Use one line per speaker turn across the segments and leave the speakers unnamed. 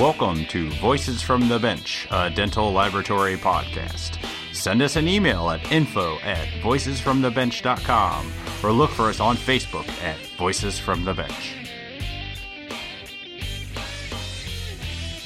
Welcome to Voices from the Bench, a dental laboratory podcast. Send us an email at info at voicesfromthebench.com or look for us on Facebook at Voices from the Bench.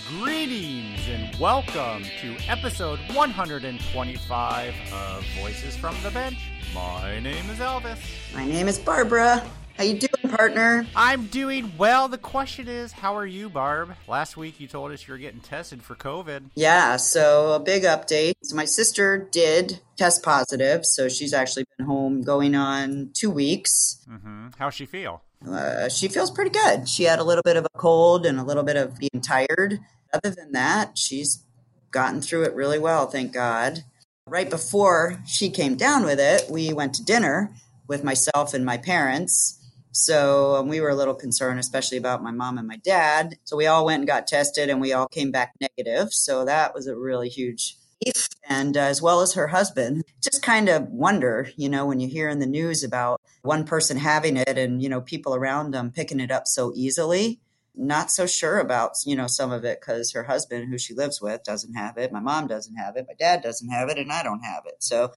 Greetings and welcome to episode 125 of Voices from the Bench. My name is Elvis.
My name is Barbara. How you doing, partner?
I'm doing well. The question is, how are you, Barb? Last week you told us you were getting tested for COVID.
Yeah, so a big update. So my sister did test positive, so she's actually been home going on two weeks.
Mm-hmm. How's she feel?
Uh, she feels pretty good. She had a little bit of a cold and a little bit of being tired. Other than that, she's gotten through it really well, thank God. Right before she came down with it, we went to dinner with myself and my parents. So um, we were a little concerned, especially about my mom and my dad. So we all went and got tested and we all came back negative. So that was a really huge relief. And uh, as well as her husband, just kind of wonder, you know, when you hear in the news about one person having it and, you know, people around them picking it up so easily. Not so sure about, you know, some of it because her husband, who she lives with, doesn't have it. My mom doesn't have it. My dad doesn't have it. And I don't have it. So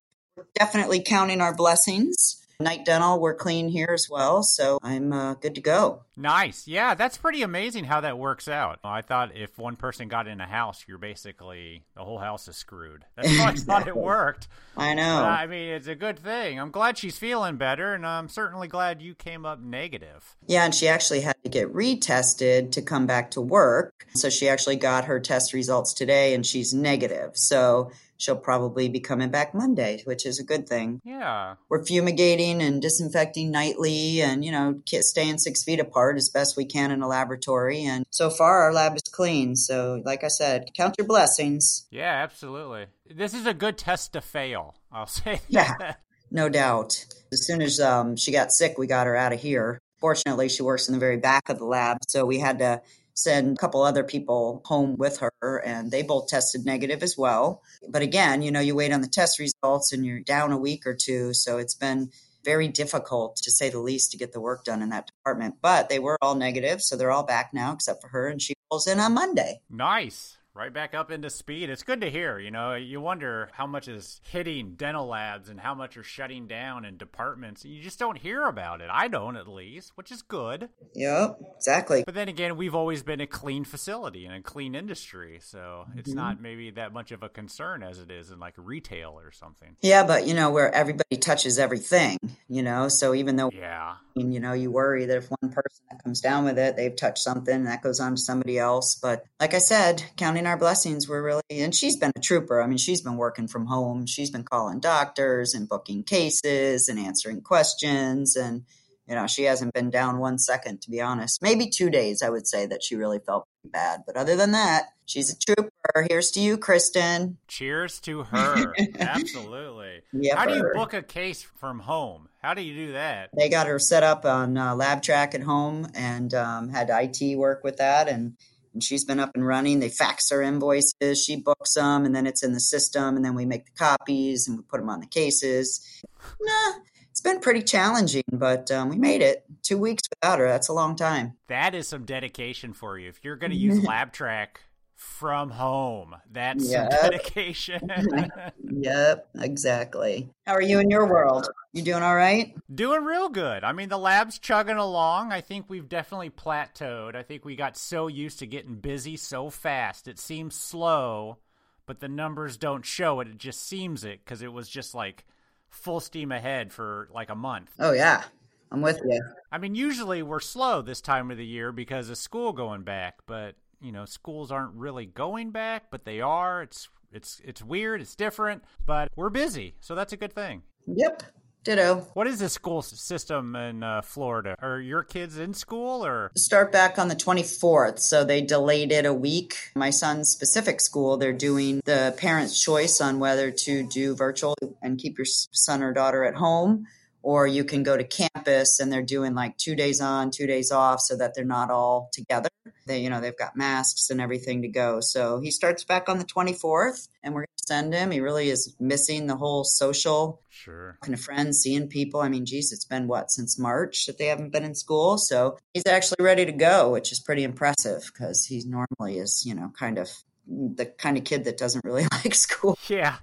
definitely counting our blessings Night Dental, we're clean here as well, so I'm uh, good to go.
Nice. Yeah, that's pretty amazing how that works out. I thought if one person got in a house, you're basically the whole house is screwed. That's how I thought it worked.
I know. But,
I mean, it's a good thing. I'm glad she's feeling better, and I'm certainly glad you came up negative.
Yeah, and she actually had to get retested to come back to work. So she actually got her test results today, and she's negative. So she'll probably be coming back Monday, which is a good thing.
Yeah.
We're fumigating and disinfecting nightly and, you know, staying six feet apart as best we can in a laboratory. And so far, our lab is clean. So, like I said, count your blessings.
Yeah, absolutely. This is a good test to fail. I'll say
Yeah, no doubt. As soon as um, she got sick, we got her out of here. Fortunately, she works in the very back of the lab. So we had to send a couple other people home with her and they both tested negative as well. But again, you know, you wait on the test results and you're down a week or two. So it's been very difficult to say the least to get the work done in that department. But they were all negative. So they're all back now except for her and she pulls in on Monday.
Nice right back up into speed. It's good to hear. You know, you wonder how much is hitting dental labs and how much are shutting down in departments. You just don't hear about it. I don't, at least, which is good.
Yep, exactly.
But then again, we've always been a clean facility and a clean industry, so it's mm-hmm. not maybe that much of a concern as it is in like retail or something.
Yeah, but you know, where everybody touches everything, you know, so even though
yeah,
you know, you worry that if one person that comes down with it, they've touched something that goes on to somebody else. But like I said, counting our blessings, we're really, and she's been a trooper. I mean, she's been working from home. She's been calling doctors and booking cases and answering questions. And, you know, she hasn't been down one second, to be honest. Maybe two days, I would say that she really felt bad. But other than that, she's a trooper. Here's to you, Kristen.
Cheers to her. Absolutely. Yep, How do you book a case from home? How do you do that?
They got her set up on uh, LabTrac at home and um, had IT work with that. And and she's been up and running. They fax her invoices, she books them, and then it's in the system, and then we make the copies and we put them on the cases. Nah, it's been pretty challenging, but um, we made it. Two weeks without her, that's a long time.
That is some dedication for you. If you're going to use LabTrac from home, that's yep. dedication.
yep, exactly. How are you in your world? You doing all right?
Doing real good. I mean, the lab's chugging along. I think we've definitely plateaued. I think we got so used to getting busy so fast. It seems slow, but the numbers don't show it. It just seems it because it was just like – full steam ahead for like a month.
Oh yeah. I'm with you.
I mean, usually we're slow this time of the year because of school going back, but you know, schools aren't really going back, but they are. It's it's it's weird, it's different, but we're busy, so that's a good thing.
Yep. Ditto.
What is the school system in uh, Florida? Are your kids in school or?
Start back on the 24th. So they delayed it a week. My son's specific school, they're doing the parent's choice on whether to do virtual and keep your son or daughter at home, or you can go to campus and they're doing like two days on, two days off so that they're not all together. They, you know, they've got masks and everything to go. So he starts back on the 24th and we're going to send him. He really is missing the whole social
Sure.
kind of friends, seeing people. I mean, geez, it's been what since March that they haven't been in school. So he's actually ready to go, which is pretty impressive because he normally is, you know, kind of the kind of kid that doesn't really like school.
Yeah.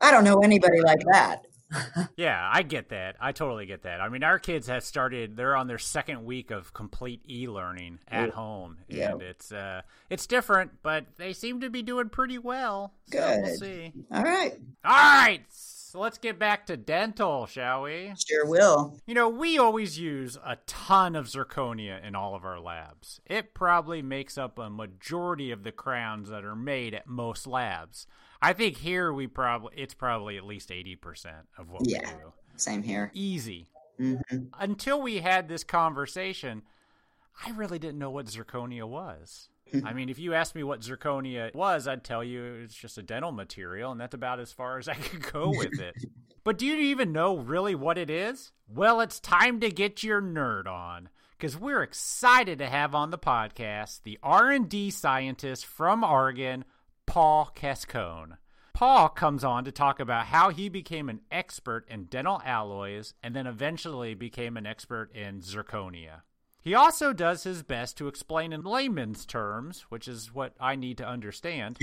I don't know anybody like that.
Yeah, I get that. I totally get that. I mean, our kids have started; they're on their second week of complete e-learning at
Yeah.
home,
Yeah.
and it's uh, it's different, but they seem to be doing pretty well. So we'll
Good.
see.
All right,
All right, so let's get back to dental, shall we?
sure will.
You know, we always use a ton of zirconia in all of our labs. It probably makes up a majority of the crowns that are made at most labs. I think here we probably it's probably at least 80% of what
Yeah.
we do.
Same here.
Easy.
hmm
Until we had this conversation, I really didn't know what zirconia was. I mean, if you asked me what zirconia was, I'd tell you it's just a dental material, and that's about as far as I could go with it. but do you even know really what it is? Well, it's time to get your nerd on because we're excited to have on the podcast the R&D scientist from Oregon, Paul Cascone. Paul comes on to talk about how he became an expert in dental alloys and then eventually became an expert in zirconia. He also does his best to explain in layman's terms, which is what I need to understand,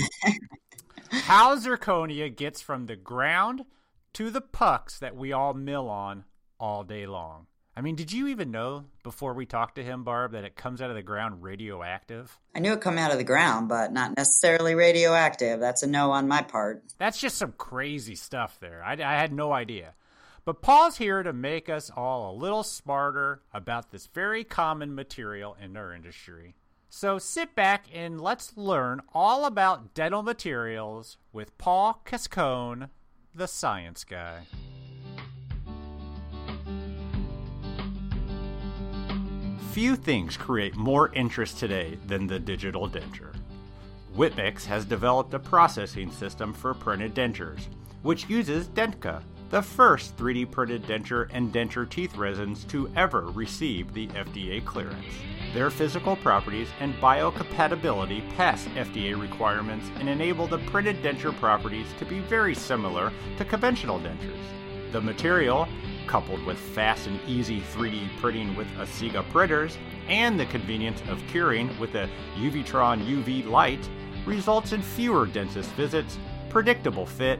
how zirconia gets from the ground to the pucks that we all mill on all day long. I mean, did you even know before we talked to him, Barb, that it comes out of the ground radioactive?
I knew it come out of the ground, but not necessarily radioactive. That's a no on my part.
That's just some crazy stuff there. I, I had no idea. But Paul's here to make us all a little smarter about this very common material in our industry. So sit back and let's learn all about dental materials with Paul Cascone, the science guy. Few things create more interest today than the digital denture. Whip Mix has developed a processing system for printed dentures, which uses Dentca, the first 3D printed denture and denture teeth resins to ever receive the FDA clearance. Their physical properties and biocompatibility pass FDA requirements and enable the printed denture properties to be very similar to conventional dentures. The material, coupled with fast and easy 3D printing with Asiga printers and the convenience of curing with a UVtron UV light, results in fewer dentist visits, predictable fit,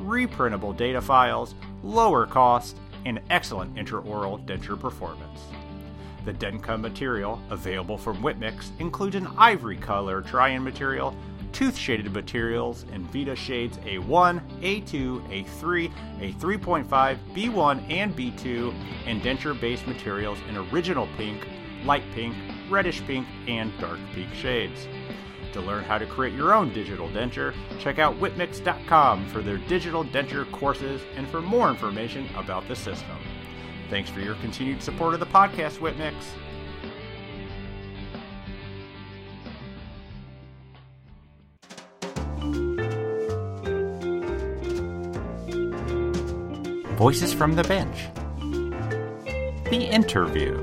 reprintable data files, lower cost, and excellent intraoral denture performance. The Dentca material available from Whip Mix includes an ivory color try-in material, tooth shaded materials in Vita shades A1, A2, A3, A3.5, B1, and B2, and denture based materials in original pink, light pink, reddish pink, and dark pink shades. To learn how to create your own digital denture, check out WhipMix.com for their digital denture courses and for more information about the system. Thanks for your continued support of the podcast, Whip Mix. Voices from the Bench. The interview.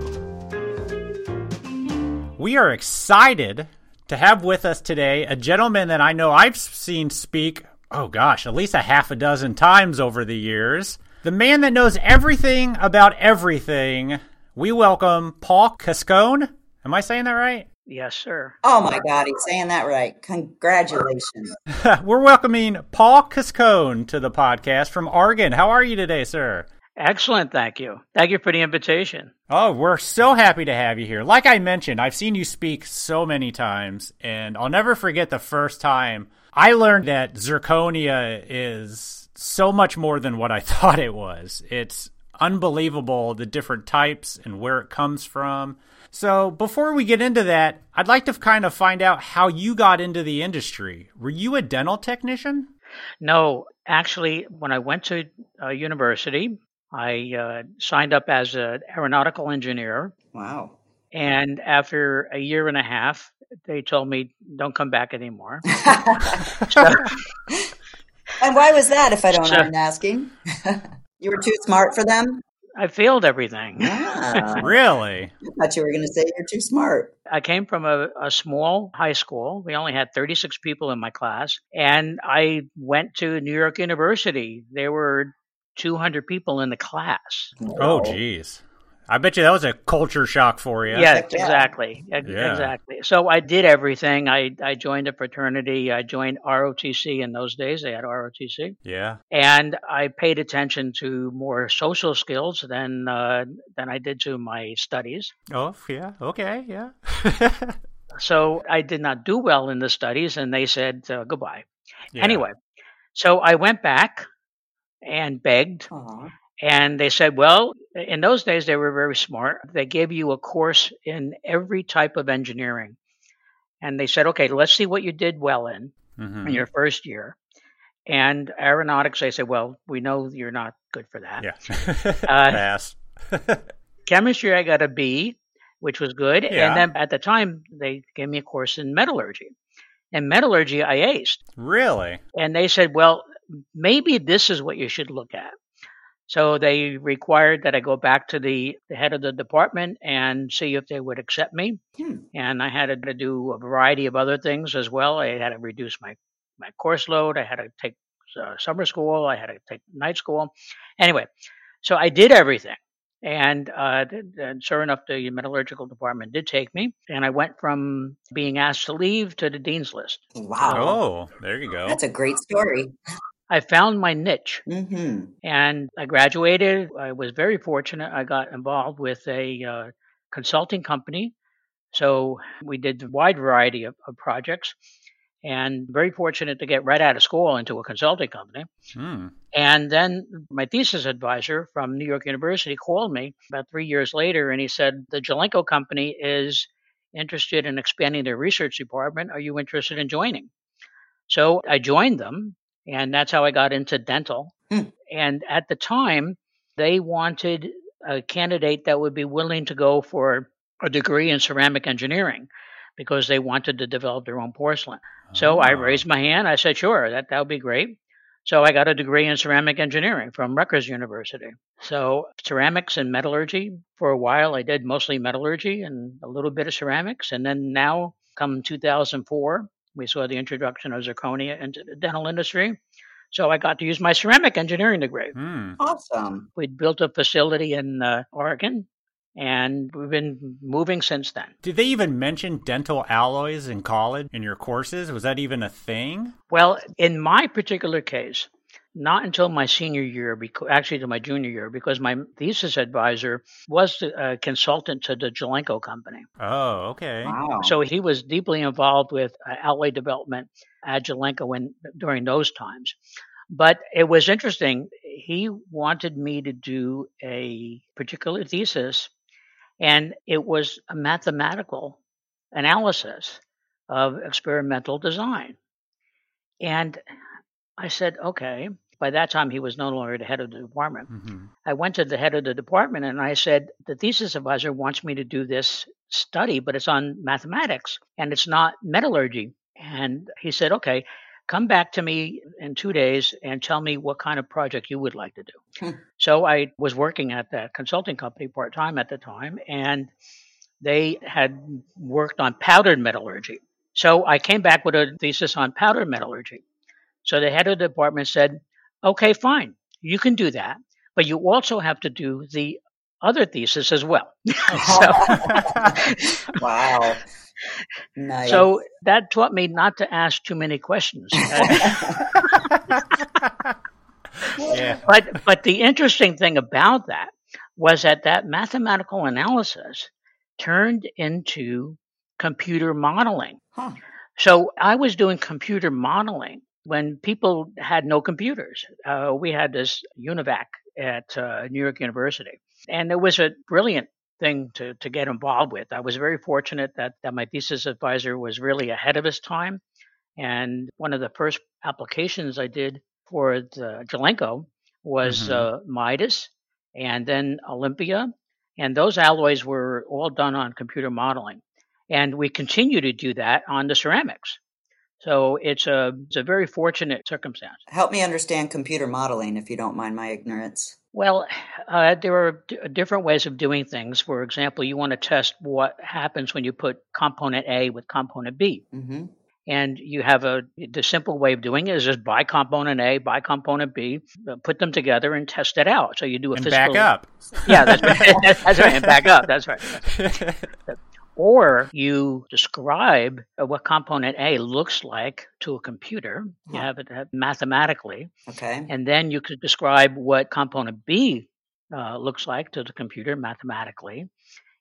We are excited to have with us today a gentleman that I know I've seen speak, oh gosh, at least a half a dozen times over the years. The man that knows everything about everything. We welcome Paul Cascone. Am I saying that right?
Yes, sir.
Oh my God, he's saying that right. Congratulations.
We're welcoming Paul Cascone to the podcast from Oregon. How are you today, sir?
Excellent. Thank you. Thank you for the invitation.
Oh, we're so happy to have you here. Like I mentioned, I've seen you speak so many times, and I'll never forget the first time I learned that zirconia is so much more than what I thought it was. It's unbelievable the different types and where it comes from. So, before we get into that, I'd like to kind of find out how you got into the industry. Were you a dental technician?
No, actually, when I went to uh, university, I uh, signed up as an aeronautical engineer.
Wow.
And after a year and a half, they told me, don't come back anymore.
And why was that, if I don't
Sure.
mind asking? you were too smart for them?
I failed everything.
Ah,
Really?
I thought you were going to say you're too smart.
I came from a, a small high school. We only had 36 people in my class. And I went to New York University. There were 200 people in the class.
Oh,
Wow.
Geez. I bet you that was a culture shock for you.
Yeah,
yeah.
exactly.
Yeah.
Exactly. So I did everything. I, I joined a fraternity. I joined ROTC in those days. They had ROTC.
Yeah.
And I paid attention to more social skills than uh, than I did to my studies.
Oh, yeah. Okay. Yeah.
So I did not do well in the studies, and they said uh, goodbye.
Yeah.
Anyway, so I went back and begged,
Aw.
And they said, well, in those days they were very smart. They gave you a course in every type of engineering. And they said, okay, let's see what you did well in
mm-hmm.
in your first year. And aeronautics, they said, well, we know you're not good for that.
Yeah.
Uh,
Pass.
Chemistry, I got a B, which was good.
Yeah.
And then at the time, they gave me a course in metallurgy. And metallurgy, I aced.
really?
And they said, well, maybe this is what you should look at. So they required that I go back to the, the head of the department and see if they would accept me.
Hmm.
And I had to do a variety of other things as well. I had to reduce my, my course load. I had to take uh, summer school. I had to take night school. Anyway, so I did everything. And, uh, and sure enough, the metallurgical department did take me. And I went from being asked to leave to the dean's list.
Wow.
Oh, there you go.
That's a great story.
I found my niche.
hmm
and I graduated. I was very fortunate. I got involved with a uh, consulting company. So we did a wide variety of, of projects and very fortunate to get right out of school into a consulting company.
Hmm.
And then my thesis advisor from New York University called me about three years later and he said, The Jelenko company is interested in expanding their research department. Are you interested in joining? So I joined them, and that's how I got into dental.
Hmm.
And at the time, they wanted a candidate that would be willing to go for a degree in ceramic engineering because they wanted to develop their own porcelain. So I
Oh.
raised my hand. I said, sure, that, that would be great. So I got a degree in ceramic engineering from Rutgers University. So ceramics and metallurgy for a while, I did mostly metallurgy and a little bit of ceramics. And then now, come 2004, we saw the introduction of zirconia into the dental industry. So I got to use my ceramic engineering degree.
Hmm.
Awesome.
We'd built a facility in uh, Oregon, and we've been moving since then.
Did they even mention dental alloys in college in your courses? Was that even a thing?
Well, in my particular case, not until my senior year, actually to my junior year, because my thesis advisor was a consultant to the Jelenko company.
Oh, okay.
Wow.
So he was deeply involved with uh, alloy development at Jelenko when, during those times. But it was interesting. He wanted me to do a particular thesis, and it was a mathematical analysis of experimental design. And I said, okay. By that time, he was no longer the head of the department.
hmm
I went to the head of the department and I said, the thesis advisor wants me to do this study, but it's on mathematics and it's not metallurgy. And he said, okay, come back to me in two days and tell me what kind of project you would like to do.
Hmm.
so I was working at that consulting company part time at the time and they had worked on powdered metallurgy. So I came back with a thesis on powdered metallurgy. So the head of the department said, okay, fine, you can do that, but you also have to do the other thesis as well. so,
wow. Nice.
so that taught me not to ask too many questions.
Uh, yeah.
but but the interesting thing about that was that that mathematical analysis turned into computer modeling.
Huh.
So I was doing computer modeling when people had no computers. Uh, we had this UNIVAC at uh, New York University, and it was a brilliant thing to, to get involved with. I was very fortunate that, that my thesis advisor was really ahead of his time. And one of the first applications I did for the Jelenko was
Mhm.
uh, Midas and then Olympia. And those alloys were all done on computer modeling. And we continue to do that on the ceramics. So it's a it's a very fortunate circumstance.
Help me understand computer modeling, if you don't mind my ignorance.
Well, uh, there are d- different ways of doing things. For example, you want to test what happens when you put component A with component B.
hmm
And you have a the simple way of doing it is just buy component A, buy component B, uh, put them together and test it out. So you do a
and
physical
back up.
Yeah, that's right. that's right. And back up. That's right. Or you describe uh, what component A looks like to a computer. You have it uh, mathematically,
Okay.
and then you could describe what component B uh, looks like to the computer mathematically,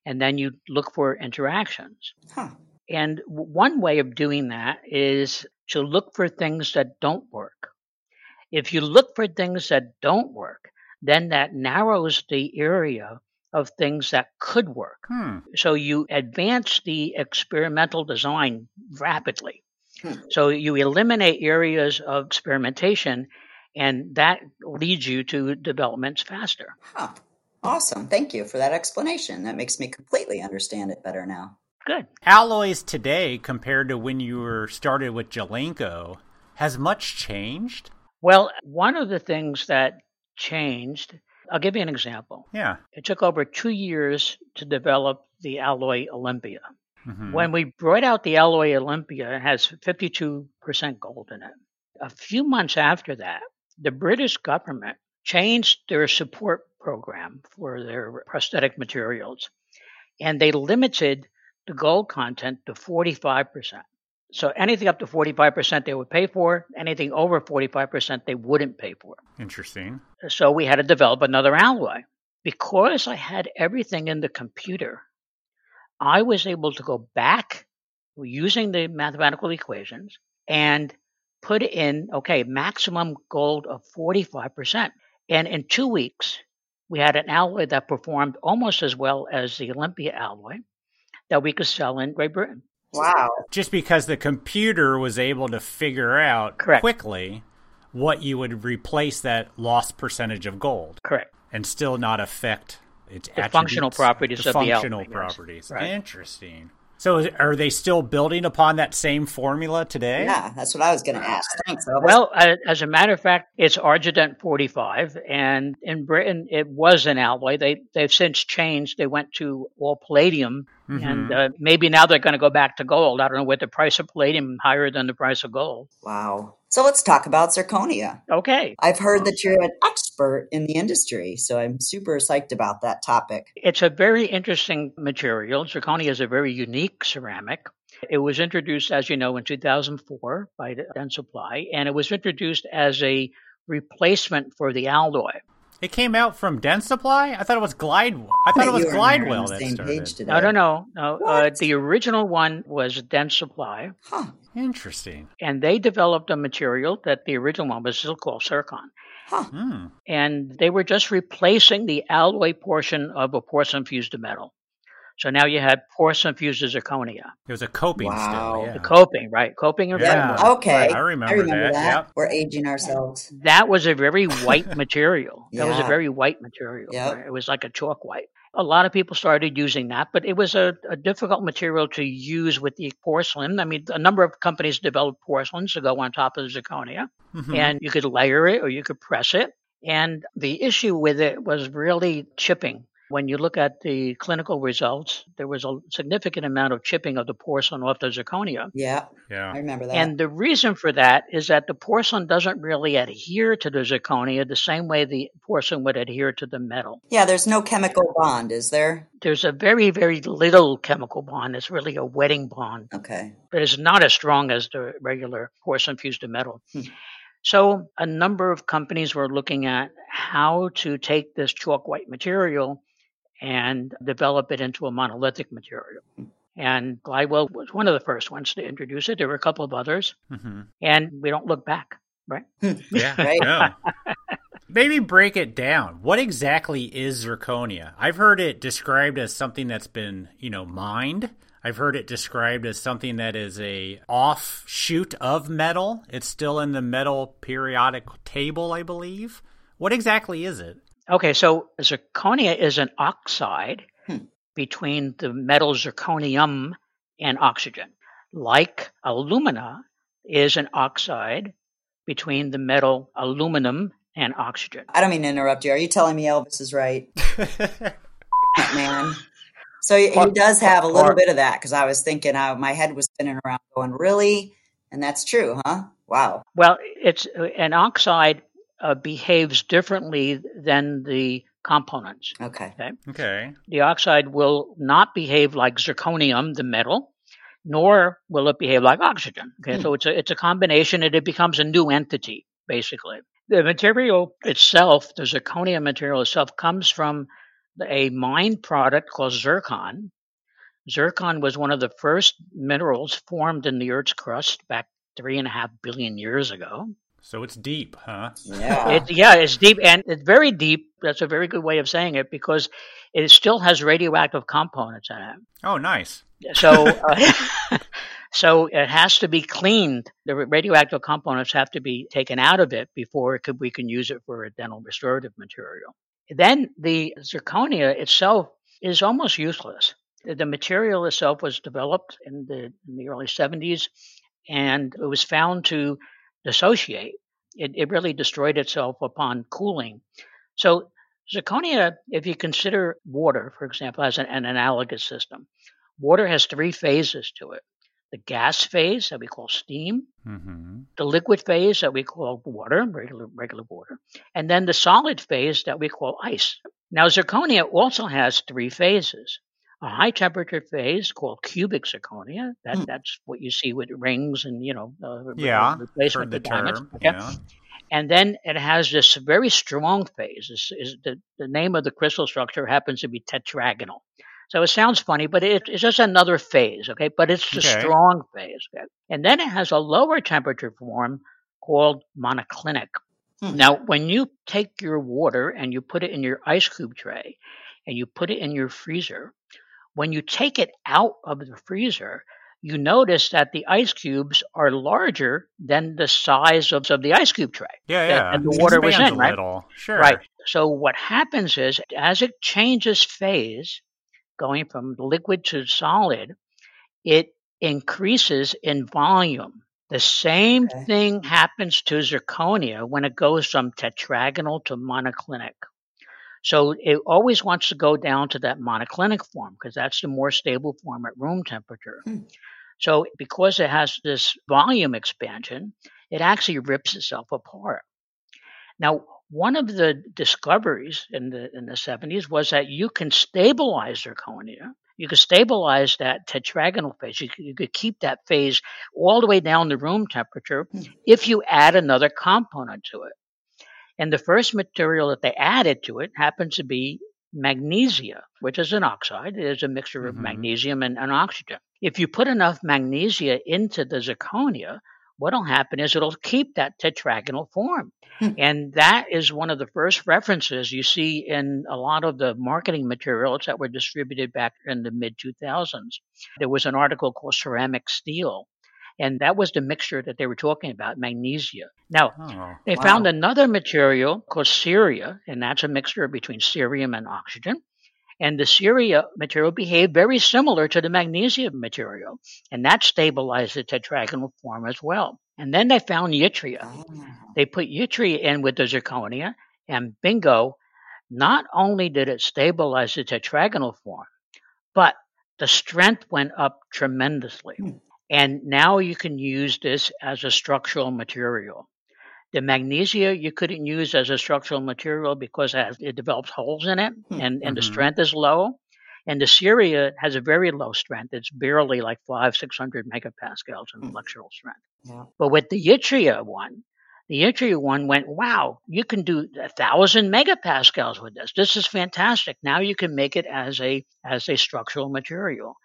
and then you look for interactions.
Huh.
And w- one way of doing that is to look for things that don't work. If you look for things that don't work, then that narrows the area of things that could work.
Hmm.
So you advance the experimental design rapidly.
Hmm.
So you eliminate areas of experimentation, and that leads you to developments faster.
Huh. Awesome. Thank you for that explanation. That makes me completely understand it better now.
Good.
Alloys today compared to when you were started with Jelenko has much changed.
Well, one of the things that changed, I'll give you an example.
Yeah.
It took over two years to develop the alloy Olympia.
Mhm.
When we brought out the alloy Olympia, it has 52% gold in it. A few months after that, the British government changed their support program for their prosthetic materials and they limited the gold content to 45%. So anything up to 45% they would pay for, anything over 45% they wouldn't pay for.
Interesting.
So we had to develop another alloy. Because I had everything in the computer, I was able to go back using the mathematical equations and put in, okay, maximum gold of 45%. And in two weeks, we had an alloy that performed almost as well as the Olympia alloy that we could sell in Great Britain.
Wow.
Just because the computer was able to figure out
Correct.
quickly what you would replace that lost percentage of gold
Correct.
and still not affect its
The functional properties
the
of the
functional properties.
Right.
Interesting. So are they still building upon that same formula today?
Yeah, that's what I was going to ask. Thanks. Elvis.
Well, uh, as a matter of fact, it's Argident 45, and in Britain it was an alloy. They they've since changed. They went to all palladium, and
Mhm.
uh, maybe now they're going to go back to gold. I don't know what the price of palladium higher than the price of gold.
wow. So let's talk about zirconia.
Okay,
I've heard that you're an expert in the industry, so I'm super psyched about that topic.
it's a very interesting material. Zirconia is a very unique ceramic. It was introduced, as you know, in 2004 by Dentsply, and it was introduced as a replacement for the alloy.
It came out from Dentsply? I thought it was Glide. I thought it was
You and I are on
Glidewell
the
that
same
started.
page today.
No, no, no, no. Uh, the original one was Dentsply.
Huh.
Interesting.
and they developed a material that the original one was still called Cercon.
Huh.
Hmm.
And they were just replacing the alloy portion of a porcelain fused metal. So now you had porcelain fused zirconia.
It was a coping
Wow.
still. Yeah.
The coping, right? Coping and
Yeah.
framework.
Okay.
Right, I remember that, yep.
We're aging ourselves.
That was a very white material. That was a very white material.
Yep.
right? It was like a chalk white. A lot of people started using that, but it was a, a difficult material to use with the porcelain. I mean, a number of companies developed porcelains to go on top of the zirconia.
Mhm.
and you could layer it or you could press it. And the issue with it was really chipping. When you look at the clinical results, there was a significant amount of chipping of the porcelain off the zirconia.
Yeah,
Yeah.
I remember that.
And the reason for that is that the porcelain doesn't really adhere to the zirconia the same way the porcelain would adhere to the metal.
yeah, there's no chemical bond, is there?
There's a very, very little chemical bond. It's really a wetting bond.
Okay.
but it's not as strong as the regular porcelain fused to metal.
Hmm.
So a number of companies were looking at how to take this chalk white material and develop it into a monolithic material. And Glidewell was one of the first ones to introduce it. There were a couple of others,
hmm
and we don't look back, right?
Yeah.
Right.
no. Maybe break it down. What exactly is zirconia? I've heard it described as something that's been, you know, mined. I've heard it described as something that is a offshoot of metal. It's still in the metal periodic table, I believe. What exactly is it?
Okay, so zirconia is an oxide
Hmm.
between the metal zirconium and oxygen. Like alumina, is an oxide between the metal aluminum and oxygen.
I don't mean to interrupt you. Are you telling me Elvis is right? Man. So he, he does have a little bit of that because I was thinking, uh, my head was spinning around going, really? And that's true, huh? Wow.
Well, it's an oxide uh, behaves differently than the components.
Okay.
Okay.
okay.
The oxide will not behave like zirconium, the metal, nor will it behave like oxygen. Okay.
Hmm.
So it's a it's a combination and it becomes a new entity, basically. The material itself, the zirconium material itself, comes from a mine product called zircon. Zircon was one of the first minerals formed in the Earth's crust back three and a half billion years ago.
So it's deep, huh?
Yeah.
It, yeah, it's deep and it's very deep. That's a very good way of saying it because it still has radioactive components in it.
Oh, nice.
So, uh, so it has to be cleaned. The radioactive components have to be taken out of it before it could, we can use it for a dental restorative material. Then the zirconia itself is almost useless. The, the material itself was developed in the, in the early 70s and it was found to dissociate. It, it really destroyed itself upon cooling. So zirconia, if you consider water, for example, as an, an analogous system, water has three phases to it. The gas phase that we call steam,
Mm-hmm.
the liquid phase that we call water, regular regular water, and then the solid phase that we call ice. Now zirconia also has three phases. A high temperature phase called cubic zirconia. That
Hmm.
that's what you see with rings and you know uh,
Yeah,
replacement
the
diamonds.
term.
Okay?
Yeah.
And then it has this very strong phase. This is the, the name of the crystal structure happens to be tetragonal. So it sounds funny, but it, it's just another phase, okay? But it's the
Okay.
strong phase. Okay? And then it has a lower temperature form called monoclinic.
Hmm.
Now, when you take your water and you put it in your ice cube tray and you put it in your freezer, when you take it out of the freezer, you notice that the ice cubes are larger than the size of, of the ice cube tray.
Yeah,
that-
yeah.
and the
It
water was in,
a
right?
little. Sure.
Right. So what happens is as it changes phase, going from liquid to solid, it increases in volume. The same
Okay.
thing happens to zirconia when it goes from tetragonal to monoclinic. So it always wants to go down to that monoclinic form because that's the more stable form at room temperature.
Hmm.
So because it has this volume expansion, it actually rips itself apart. Now, one of the discoveries in the in the 70s was that you can stabilize zirconia. You could stabilize that tetragonal phase. You could, you could keep that phase all the way down to room temperature
Hmm.
if you add another component to it. And the first material that they added to it happens to be magnesia, which is an oxide. It is a mixture of
Mhm.
magnesium and, and oxygen. If you put enough magnesia into the zirconia, what'll happen is it'll keep that tetragonal form.
Hmm.
And that is one of the first references you see in a lot of the marketing materials that were distributed back in the mid 2000s. There was an article called ceramic steel, and that was the mixture that they were talking about, magnesia. Now,
Oh.
they
Wow.
found another material called ceria, and that's a mixture between cerium and oxygen. And the ceria material behaved very similar to the magnesium material, and that stabilized the tetragonal form as well. And then they found yttria.
Oh.
They put yttria in with the zirconia, and bingo, not only did it stabilize the tetragonal form, but the strength went up tremendously.
Hmm.
And now you can use this as a structural material. The magnesia you couldn't use as a structural material because it, has, it develops holes in it
Hmm.
and, and the
Mhm.
strength is low. And the ceria has a very low strength. It's barely like five, 600 megapascals in
Hmm.
flexural strength.
Yeah.
But with the yttria one, the yttria one went, wow, you can do a thousand megapascals with this. This is fantastic. Now you can make it as a as a structural material.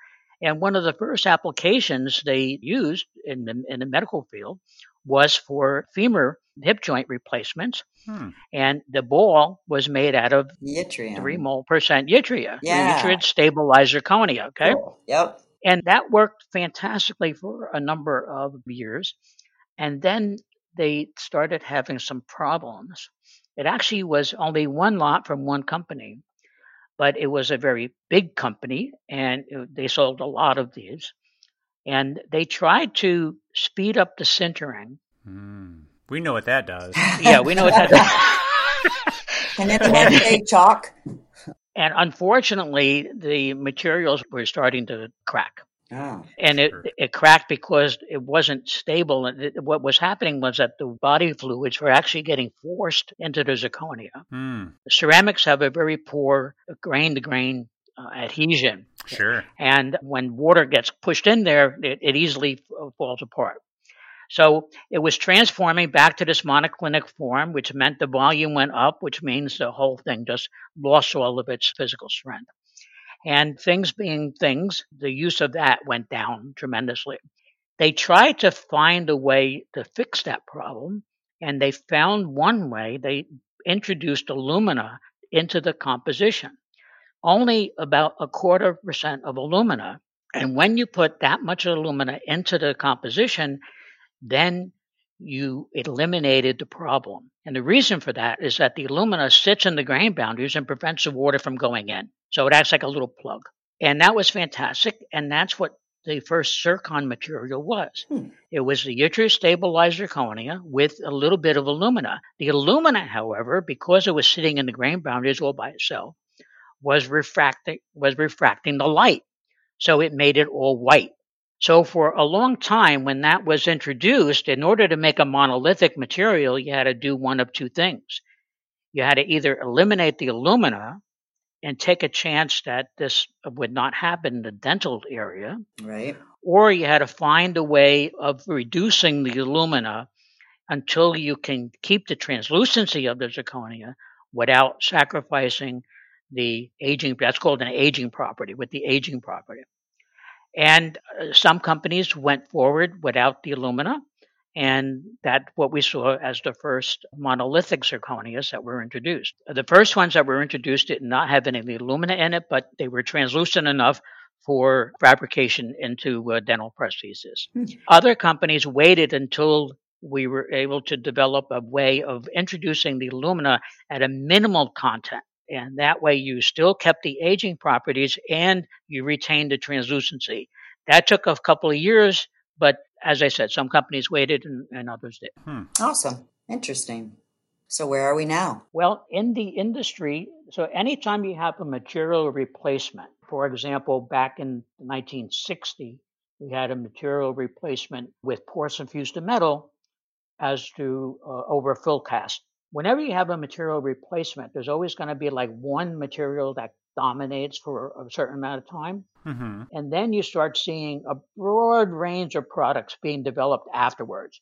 And one of the first applications they used in the in the medical field was for femur hip joint replacements.
Hmm.
And the ball was made out of
Yttrium.
three mole percent yttria.
Yeah.
Yttria stabilized zirconia. Okay.
Cool. Yep.
And that worked fantastically for a number of years. And then they started having some problems. It actually was only one lot from one company, but it was a very big company and it- they sold a lot of these. And they tried to speed up the sintering.
Mm. We know what that does.
yeah, we know what that does.
and it's everyday chalk.
And unfortunately, the materials were starting to crack.
Oh.
And it,
Sure.
it cracked because it wasn't stable. And it, what was happening was that the body fluids were actually getting forced into the zirconia.
Hmm.
Ceramics have a very poor grain to grain adhesion.
Sure.
And when water gets pushed in there, it, it easily uh, falls apart. So it was transforming back to this monoclinic form, which meant the volume went up, which means the whole thing just lost all of its physical strength. And things being things, the use of that went down tremendously. They tried to find a way to fix that problem, and they found one way. They introduced alumina into the composition. Only about a quarter percent of alumina. And when you put that much alumina into the composition, then you eliminated the problem. And the reason for that is that the alumina sits in the grain boundaries and prevents the water from going in. So it acts like a little plug. And that was fantastic. And that's what the first Cercon material was.
Hmm.
It was the yttrium stabilized zirconia with a little bit of alumina. The alumina, however, because it was sitting in the grain boundaries all by itself, was refracting was refracting the light. So it made it all white. So for a long time when that was introduced, in order to make a monolithic material, you had to do one of two things. You had to either eliminate the alumina and take a chance that this would not happen in the dental area,
Right.
or you had to find a way of reducing the alumina until you can keep the translucency of the zirconia without sacrificing the aging that's called an aging property with the aging property. And uh, some companies went forward without the alumina and that what we saw as the first monolithic zirconias that were introduced. The first ones that were introduced did not have any alumina in it, but they were translucent enough for fabrication into uh, dental prostheses.
Hmm.
Other companies waited until we were able to develop a way of introducing the alumina at a minimal content. And that way you still kept the aging properties and you retained the translucency. That took a couple of years, but as I said, some companies waited and, and others did.
Hmm.
Awesome. Interesting. So where are we now?
Well, in the industry, so anytime you have a material replacement, for example, back in 1960, we had a material replacement with porcelain fused to metal as to uh, over fill cast. Whenever you have a material replacement, there's always going to be like one material that dominates for a certain amount of time.
Mm-hmm.
And then you start seeing a broad range of products being developed afterwards.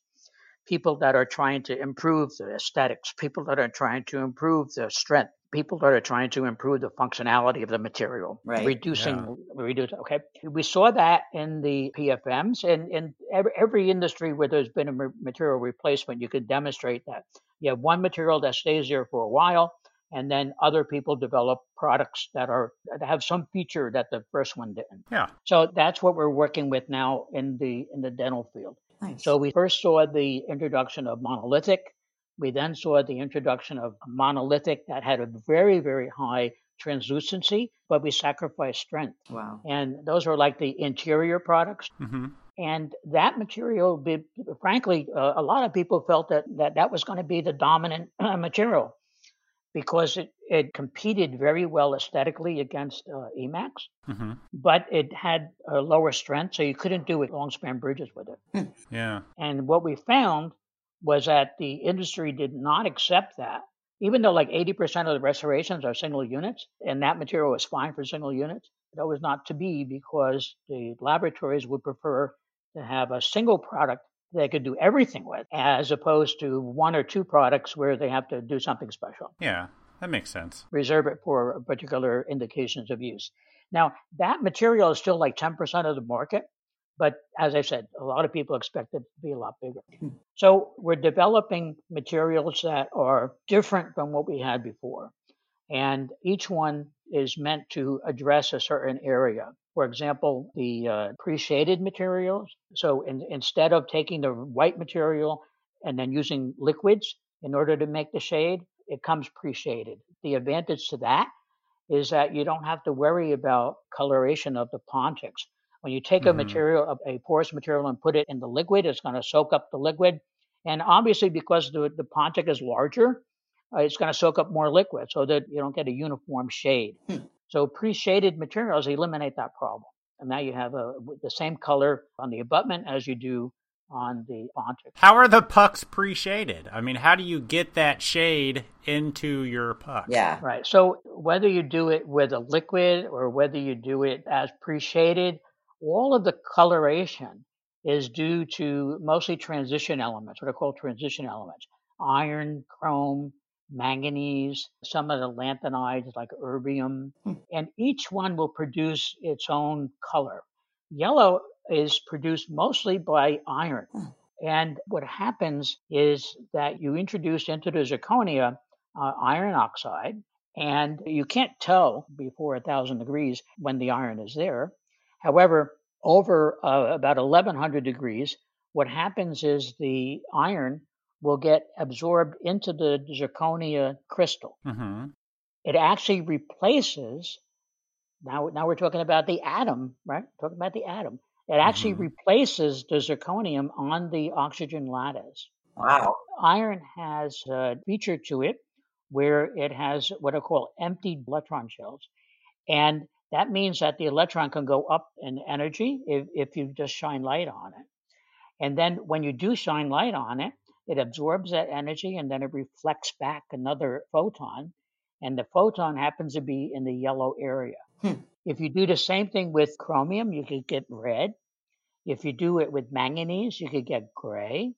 People that are trying to improve the aesthetics, people that are trying to improve the strength, people that are trying to improve the functionality of the material,
Right.
reducing, reduce. Okay, we saw that in the PFMs, and in every, every industry where there's been a material replacement, you can demonstrate that. You have one material that stays there for a while, and then other people develop products that are that have some feature that the first one didn't.
Yeah.
So that's what we're working with now in the in the dental field.
Nice.
So we first saw the introduction of monolithic. We then saw the introduction of monolithic that had a very very high translucency, but we sacrificed strength.
wow.
And those are like the interior products.
Mm-hmm.
And that material, be, frankly, uh, a lot of people felt that that, that was going to be the dominant uh, material because it, it competed very well aesthetically against uh, e.max,
hmm
but it had a lower strength, so you couldn't do it long span bridges with it.
Yeah.
And what we found was that the industry did not accept that, even though like 80% of the restorations are single units, and that material was fine for single units. That was not to be because the laboratories would prefer to have a single product they could do everything with, as opposed to one or two products where they have to do something special
Yeah. That makes sense.
reserve it for particular indications of use. Now, that material is still like 10% of the market, but as I said, a lot of people expect it to be a lot bigger. Hmm. So we're developing materials that are different from what we had before. And each one is meant to address a certain area. For example, the uh, pre-shaded materials. So in, instead of taking the white material and then using liquids in order to make the shade, it comes pre-shaded. The advantage to that is that you don't have to worry about coloration of the pontics. When you take
Mhm.
a material, a porous material, and put it in the liquid, it's going to soak up the liquid. And obviously, because the, the Pontic is larger, uh, it's going to soak up more liquid so that you don't get a uniform shade.
Hmm.
So pre-shaded materials eliminate that problem. And now you have a, the same color on the abutment as you do on the Pontic.
How are the pucks pre-shaded? I mean, how do you get that shade into your puck?
Yeah.
Right. So whether you do it with a liquid or whether you do it as pre-shaded, all of the coloration is due to mostly transition elements, what are called transition elements. Iron, chrome, manganese, some of the lanthanides like erbium,
Hmm.
and each one will produce its own color. Yellow is produced mostly by iron.
Hmm.
And what happens is that you introduce into the zirconia uh, iron oxide, and you can't tell before a thousand degrees when the iron is there. However, over uh, about 1100 degrees, what happens is the iron will get absorbed into the zirconia crystal.
Mm-hmm.
It actually replaces. Now, now we're talking about the atom, right? Talking about the atom. It actually
Mhm.
replaces the zirconium on the oxygen lattice.
Wow.
Iron has a feature to it where it has what are called empty electron shells. And that means that the electron can go up in energy if, if you just shine light on it. And then when you do shine light on it, it absorbs that energy and then it reflects back another photon. And the photon happens to be in the yellow area.
Hmm.
If you do the same thing with chromium, you could get red. If you do it with manganese, you could get gray.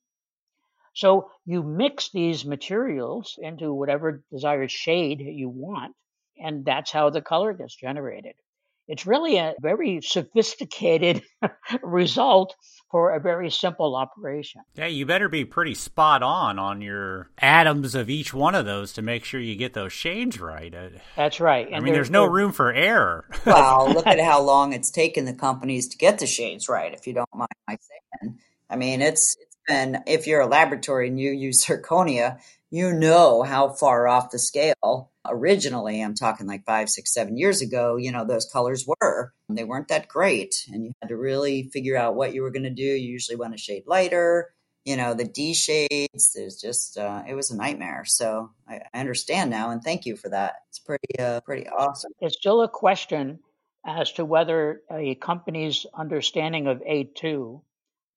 So you mix these materials into whatever desired shade you want, and that's how the color gets generated. It's really a very sophisticated result for a very simple operation.
Yeah, you better be pretty spot on on your atoms of each one of those to make sure you get those shades right. Uh,
That's right.
I mean, there's no room for error.
Well, look at how long it's taken the companies to get the shades right, if you don't mind my saying. I mean, it's it's been if you're a laboratory and you use zirconia, you know how far off the scale originally. I'm talking like five, six, seven years ago. You know those colors were they weren't that great, and you had to really figure out what you were going to do. You usually want a shade lighter. You know the D shades. There's just uh, it was a nightmare. So I, I understand now, and thank you for that. It's pretty uh, pretty awesome.
It's still a question as to whether a company's understanding of A2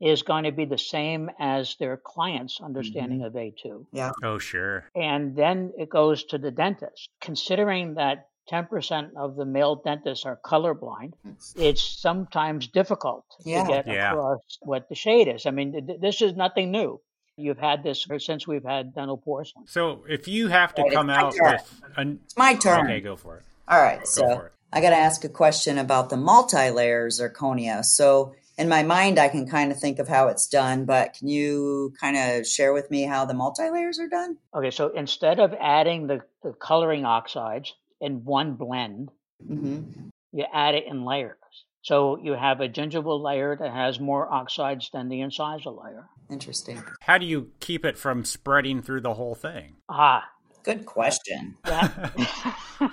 is going to be the same as their client's mm-hmm. understanding of A2. Yeah.
oh, sure.
And then it goes to the dentist. Considering that 10% of the male dentists are colorblind, it's sometimes difficult
Yeah.
to get
Yeah.
across what the shade is. I mean, th- this is nothing new. You've had this since we've had dental porcelain.
So if you have to
Right,
come out
turn.
with an
It's my turn.
okay, go for it.
All right,
Go
so. I got to ask a question about the multi-layer zirconia. So in my mind, I can kind of think of how it's done, but can you kind of share with me how the multi-layers are done?
Okay, so instead of adding the, the coloring oxides in one blend,
hmm
you add it in layers. So you have a gingival layer that has more oxides than the incisal layer.
Interesting.
How do you keep it from spreading through the whole thing?
Ah,
Good question.
that,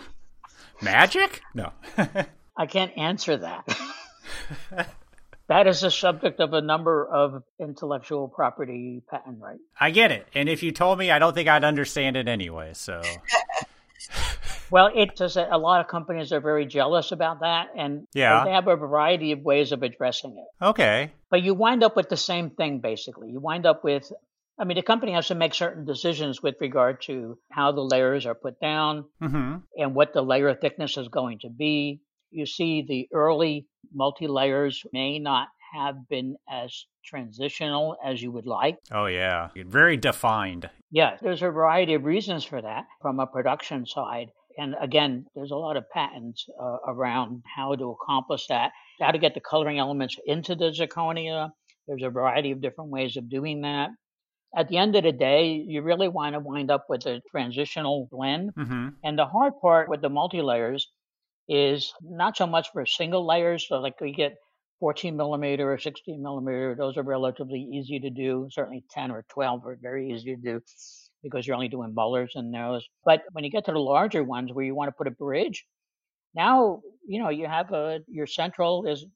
Magic? No.
I can't answer that. that is the subject of a number of intellectual property patent rights.
I get it. And if you told me, I don't think I'd understand it anyway. So
Well, it that a lot of companies are very jealous about that, and
Yeah.
they have a variety of ways of addressing it.
okay.
But you wind up with the same thing, basically. You wind up with, I mean, the company has to make certain decisions with regard to how the layers are put down
hmm
and what the layer thickness is going to be. You see, the early multi layers may not have been as transitional as you would like.
Oh yeah. Very defined.
Yeah, there's a variety of reasons for that from a production side. And again, there's a lot of patents uh, around how to accomplish that, how to get the coloring elements into the zirconia. There's a variety of different ways of doing that. At the end of the day, you really want to wind up with a transitional blend.
hmm
And the hard part with the multi layers is not so much for single layers. So, like we get 14 millimeter or 16 millimeter, those are relatively easy to do. Certainly 10 or 12 are very easy to do because you're only doing molars in those. But when you get to the larger ones where you want to put a bridge, now you know you have a your central is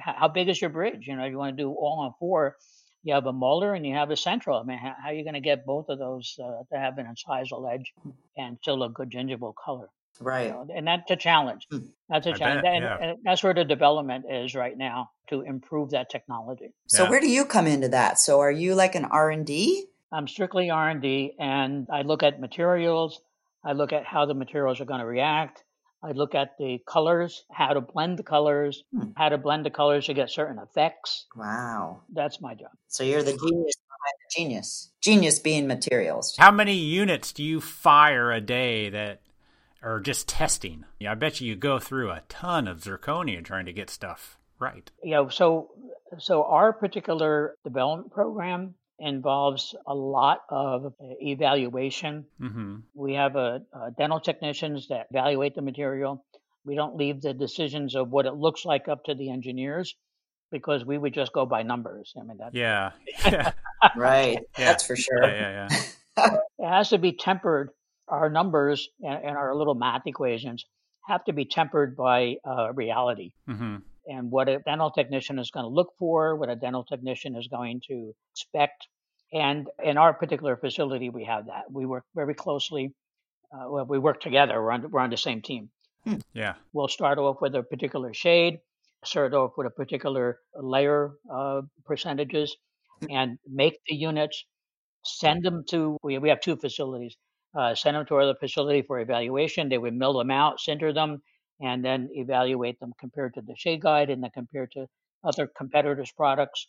how big is your bridge? You know, you want to do all on four. You have a molar and you have a central. I mean, how, how are you going to get both of those uh, to have an incisal edge and still a good gingival color?
Right.
You know, and that's a challenge.
Hmm.
That's a
I
challenge.
bet,
and,
yeah.
and that's where the development is right now to improve that technology.
So
Yeah.
where do you come into that? So are you like an R and D?
I'm strictly R&D and I look at materials. I look at how the materials are going to react. I look at the colors, how to blend the colors,
Hmm.
how to blend the colors to get certain effects.
Wow.
That's my job.
So you're the genius genius. Genius being materials.
How many units do you fire a day that are just testing? Yeah, I bet you you go through a ton of zirconia trying to get stuff right.
You know, so so our particular development program involves a lot of uh, evaluation.
Mm-hmm.
We have a, uh dental technicians that evaluate the material. We don't leave the decisions of what it looks like up to the engineers because we would just go by numbers. I mean, that
Yeah. Yeah.
Right.
Yeah.
That's for sure.
yeah. Yeah. Yeah.
it has to be tempered. Our numbers and, and our little math equations have to be tempered by uh, reality
Mm-hmm.
and what a dental technician is going to look for, what a dental technician is going to expect. And in our particular facility, we have that. We work very closely. Uh, well, we work together. We're on, we're on the same team.
Yeah.
We'll start off with a particular shade, start off with a particular layer uh, percentages, and make the units, send them to, we, we have two facilities, uh, send them to our other facility for evaluation. They would mill them out, sinter them, and then evaluate them compared to the shade guide and then compared to other competitors' products,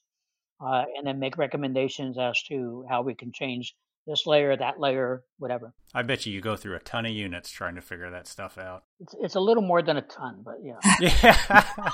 uh, and then make recommendations as to how we can change this layer, that layer, whatever.
I bet you you go through a ton of units trying to figure that stuff out.
It's, it's a little more than a ton, but yeah.
Yeah.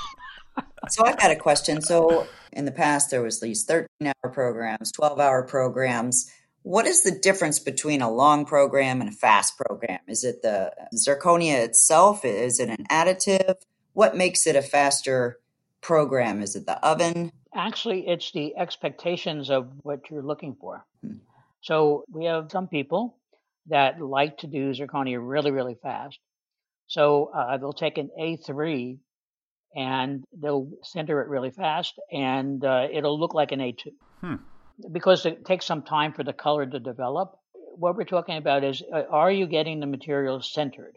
So I've got a question. So in the past, there was these 13 hour programs, 12 hour programs. What is the difference between a long program and a fast program? Is it the zirconia itself? Is it an additive? What makes it a faster program? Is it the oven?
Actually, it's the expectations of what you're looking for.
Hmm.
So we have some people that like to do zirconia really, really fast. So uh, they'll take an A3 and they'll sinter it really fast, and uh, it'll look like an A2
Hmm.
Because it takes some time for the color to develop. What we're talking about is uh, are you getting the materials sintered?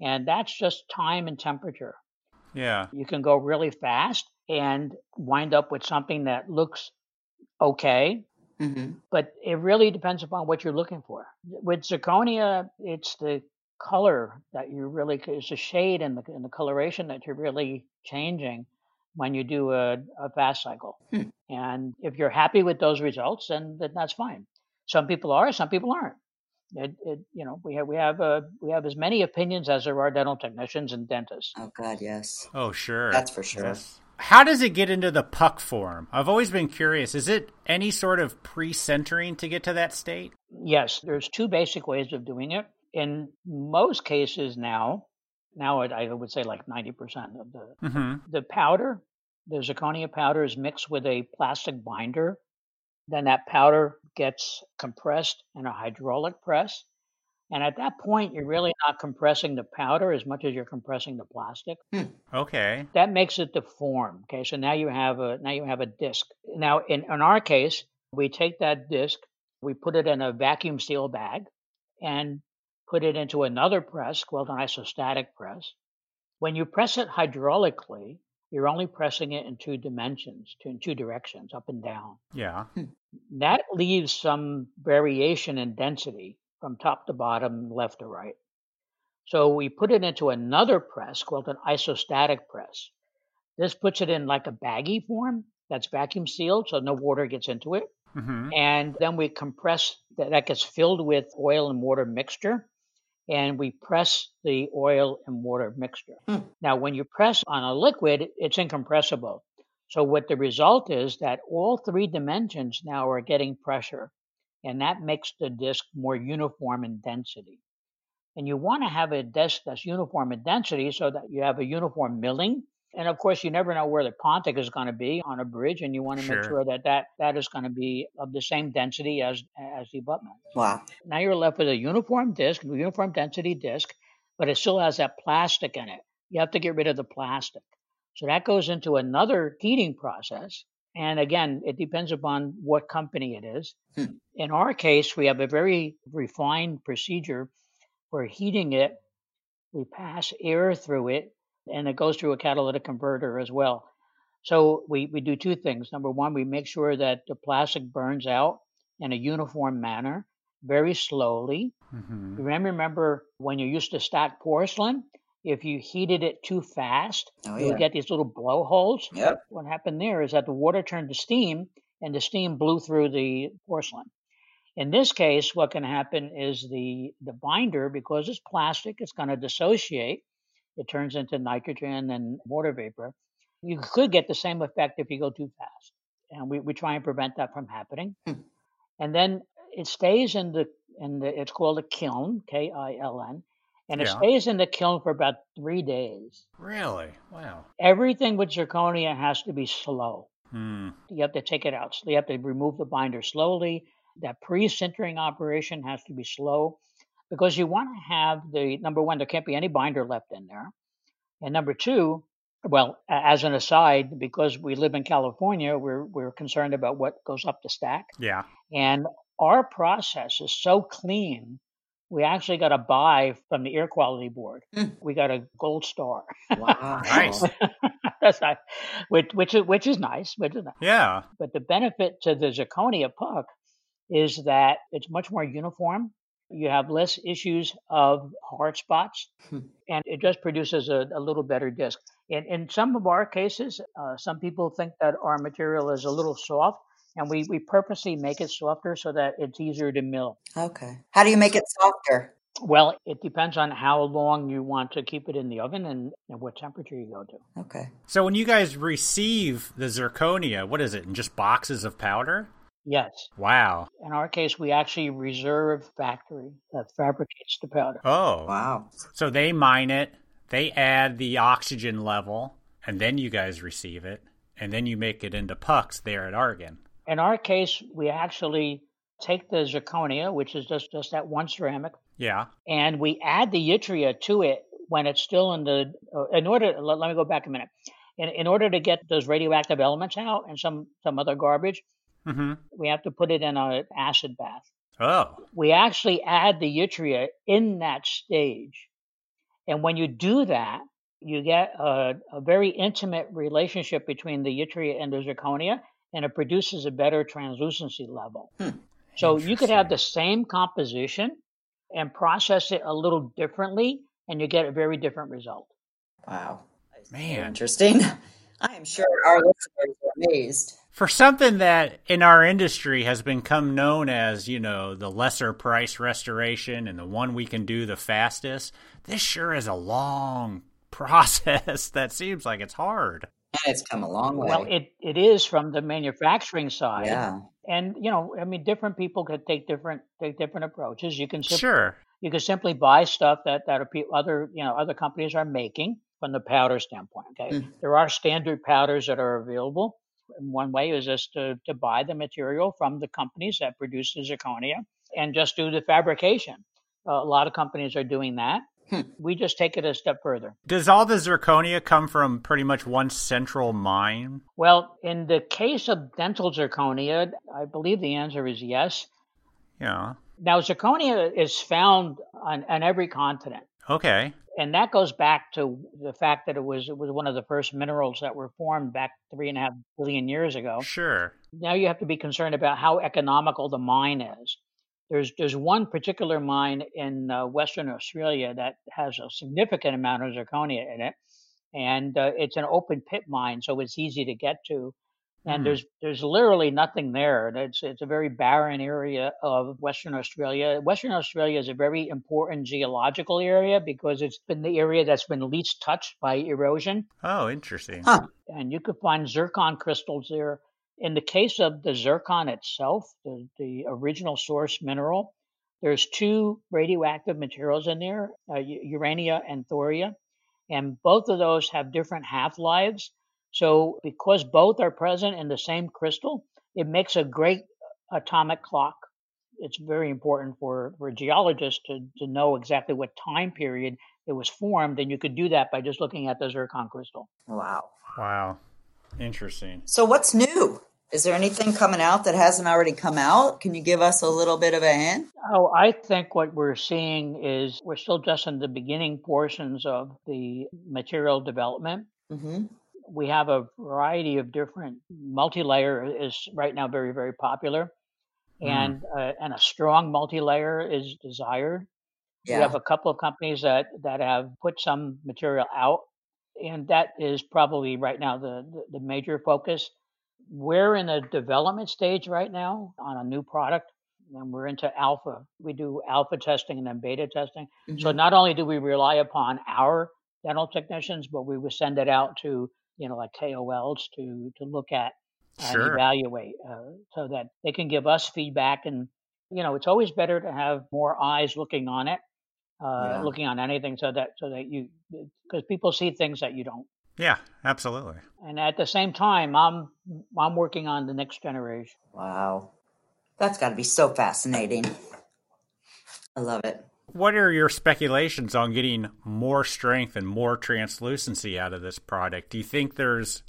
And that's just time and temperature.
yeah.
You can go really fast and wind up with something that looks okay,
hmm
but it really depends upon what you're looking for. With zirconia, it's the color that you really, it's the shade and the, and the coloration that you're really changing when you do a, a fast cycle.
Hmm.
And if you're happy with those results, then, then that's fine. Some people are, some people aren't. It, it, you know, we have we have uh, we have as many opinions as there are dental technicians and dentists.
Oh, God, yes.
Oh, sure.
That's for sure.
Yes. How does it get into the puck form? I've always been curious. Is it any sort of pre-sintering to get to that state?
Yes, there's two basic ways of doing it. In most cases now, now it, I would say like 90% of the
Mm-hmm.
the powder, the zirconia powder is mixed with a plastic binder. Then that powder gets compressed in a hydraulic press. And at that point, you're really not compressing the powder as much as you're compressing the plastic.
Okay.
That makes it deform. Okay, so now you have a now you have a disc. Now in, in our case, we take that disc, we put it in a vacuum seal bag, and put it into another press called an isostatic press. When you press it hydraulically, you're only pressing it in two dimensions, two, in two directions, up and down.
Yeah.
That leaves some variation in density from top to bottom, left to right. So we put it into another press called an isostatic press. This puts it in like a baggy form that's vacuum sealed so no water gets into it.
Mm-hmm.
And then we compress that, that gets filled with oil and water mixture. And we press the oil and water mixture.
Hmm.
Now, when you press on a liquid, it's incompressible. So what the result is that all three dimensions now are getting pressure, and that makes the disc more uniform in density. And you want to have a disc that's uniform in density so that you have a uniform milling. And of course, you never know where the pontic is going to be on a bridge, and you want to make
Sure.
sure that, that that is going to be of the same density as as the abutment.
Wow.
Now you're left with a uniform disc, a uniform density disc, but it still has that plastic in it. You have to get rid of the plastic. So that goes into another heating process. And again, it depends upon what company it is.
Hmm.
In our case, we have a very refined procedure for heating it. We pass air through it, and it goes through a catalytic converter as well. So we, we do two things. Number one, we make sure that the plastic burns out in a uniform manner, very slowly.
hmm
Remember, remember when you used to stack porcelain, if you heated it too fast,
Oh,
you
yeah.
get these little blowholes.
Yep.
What happened there is that the water turned to steam, and the steam blew through the porcelain. In this case, what can happen is the the binder, because it's plastic, it's going to dissociate. It turns into nitrogen and water vapor. You could get the same effect if you go too fast, and we, we try and prevent that from happening.
Hmm.
And then it stays in the in the it's called a kiln, K I L N, and it
Yeah.
stays in the kiln for about three days.
Really? Wow.
Everything with zirconia has to be slow.
Hmm.
You have to take it out. So You have to remove the binder slowly. That pre-sintering operation has to be slow because you want to have the number one, there can't be any binder left in there. And number two, well, as an aside, because we live in California, we're we're concerned about what goes up the stack.
Yeah.
And our process is so clean, we actually got a buy from the air quality board.
Mm.
We got a gold star.
Wow.
Nice.
That's nice. Which which is which is nice. Which is nice.
Yeah.
But the benefit to the zirconia puck is that it's much more uniform. You have less issues of hard spots,
Hmm.
and it just produces a, a little better disc. In, in some of our cases, uh, some people think that our material is a little soft, and we, we purposely make it softer so that it's easier to mill.
Okay. How do you make it softer?
Well, it depends on how long you want to keep it in the oven and, and what temperature you go to.
Okay.
So when you guys receive the zirconia, what is it? In just boxes of powder?
Yes.
Wow.
In our case, we actually reserve factory that fabricates the powder.
Oh.
Wow.
So they mine it, they add the oxygen level, and then you guys receive it, and then you make it into pucks there at Argen.
In our case, we actually take the zirconia, which is just, just that one ceramic,
Yeah.
and we add the yttria to it when it's still in the. Uh, in order, let, let me go back a minute. In, in order to get those radioactive elements out and some some other garbage,
Mm-hmm.
we have to put it in an acid bath.
Oh.
We actually add the yttria in that stage, and when you do that, you get a, a very intimate relationship between the yttria and the zirconia, and it produces a better translucency level.
Hmm.
So you could have the same composition and process it a little differently, and you get a very different result.
Wow.
Man.
Interesting. I am sure our listeners are amazed.
For something that in our industry has become known as, you know, the lesser price restoration and the one we can do the fastest, this sure is a long process that seems like it's hard.
And it's come a long way.
Well, it, it is from the manufacturing side,
yeah.
and you know, I mean, different people could take different take different approaches. You can sim-
Sure.
you can simply buy stuff that that are pe- other you know other companies are making from the powder standpoint. Okay,
Mm.
there are standard powders that are available. And One way is just to, to buy the material from the companies that produce the zirconia and just do the fabrication. Uh, a lot of companies are doing that.
Hmm.
We just take it a step further.
Does all the zirconia come from pretty much one central mine?
Well, in the case of dental zirconia, I believe the answer is yes.
Yeah.
Now, zirconia is found on, on every continent.
Okay.
And that goes back to the fact that it was it was one of the first minerals that were formed back three and a half billion years ago.
Sure.
Now you have to be concerned about how economical the mine is. There's there's one particular mine in uh, Western Australia that has a significant amount of zirconia in it, and uh, it's an open pit mine, so it's easy to get to. And
Hmm.
there's there's literally nothing there. It's it's a very barren area of Western Australia. Western Australia is a very important geological area because it's been the area that's been least touched by erosion
Oh, interesting.
Huh.
and you could find zircon crystals there. In the case of the zircon itself, the, the original source mineral, there's two radioactive materials in there, uh, urania and thoria, and both of those have different half lives. So, because both are present in the same crystal, it makes a great atomic clock. it's very important for, for geologists to, to know exactly what time period it was formed, and you could do that by just looking at the zircon crystal.
Wow.
Wow. Interesting.
So, what's new? Is there anything coming out that hasn't already come out? Can you give us a little bit of a hint?
Oh, I think what we're seeing is we're still just in the beginning portions of the material development.
Mm-hmm.
We have a variety of different multi-layer is right now very very popular,
Mm.
and uh, and a strong multi-layer is desired.
Yeah.
We have a couple of companies that that have put some material out, and that is probably right now the the, the major focus. We're in a development stage right now on a new product, and we're into alpha. We do alpha testing and then beta testing. So
Mhm.
not only do we rely upon our dental technicians, but we would send it out to you know like KOLs to to look at and evaluate, uh, so that they can give us feedback. And you know, it's always better to have more eyes looking on it, uh,
Yeah.
looking on anything, so that so that you because people see things that you don't.
Yeah, absolutely.
And at the same time, I'm I'm working on the next generation.
Wow. That's got to be so fascinating. I love it.
What are your speculations on getting more strength and more translucency out of this product? Do you think there's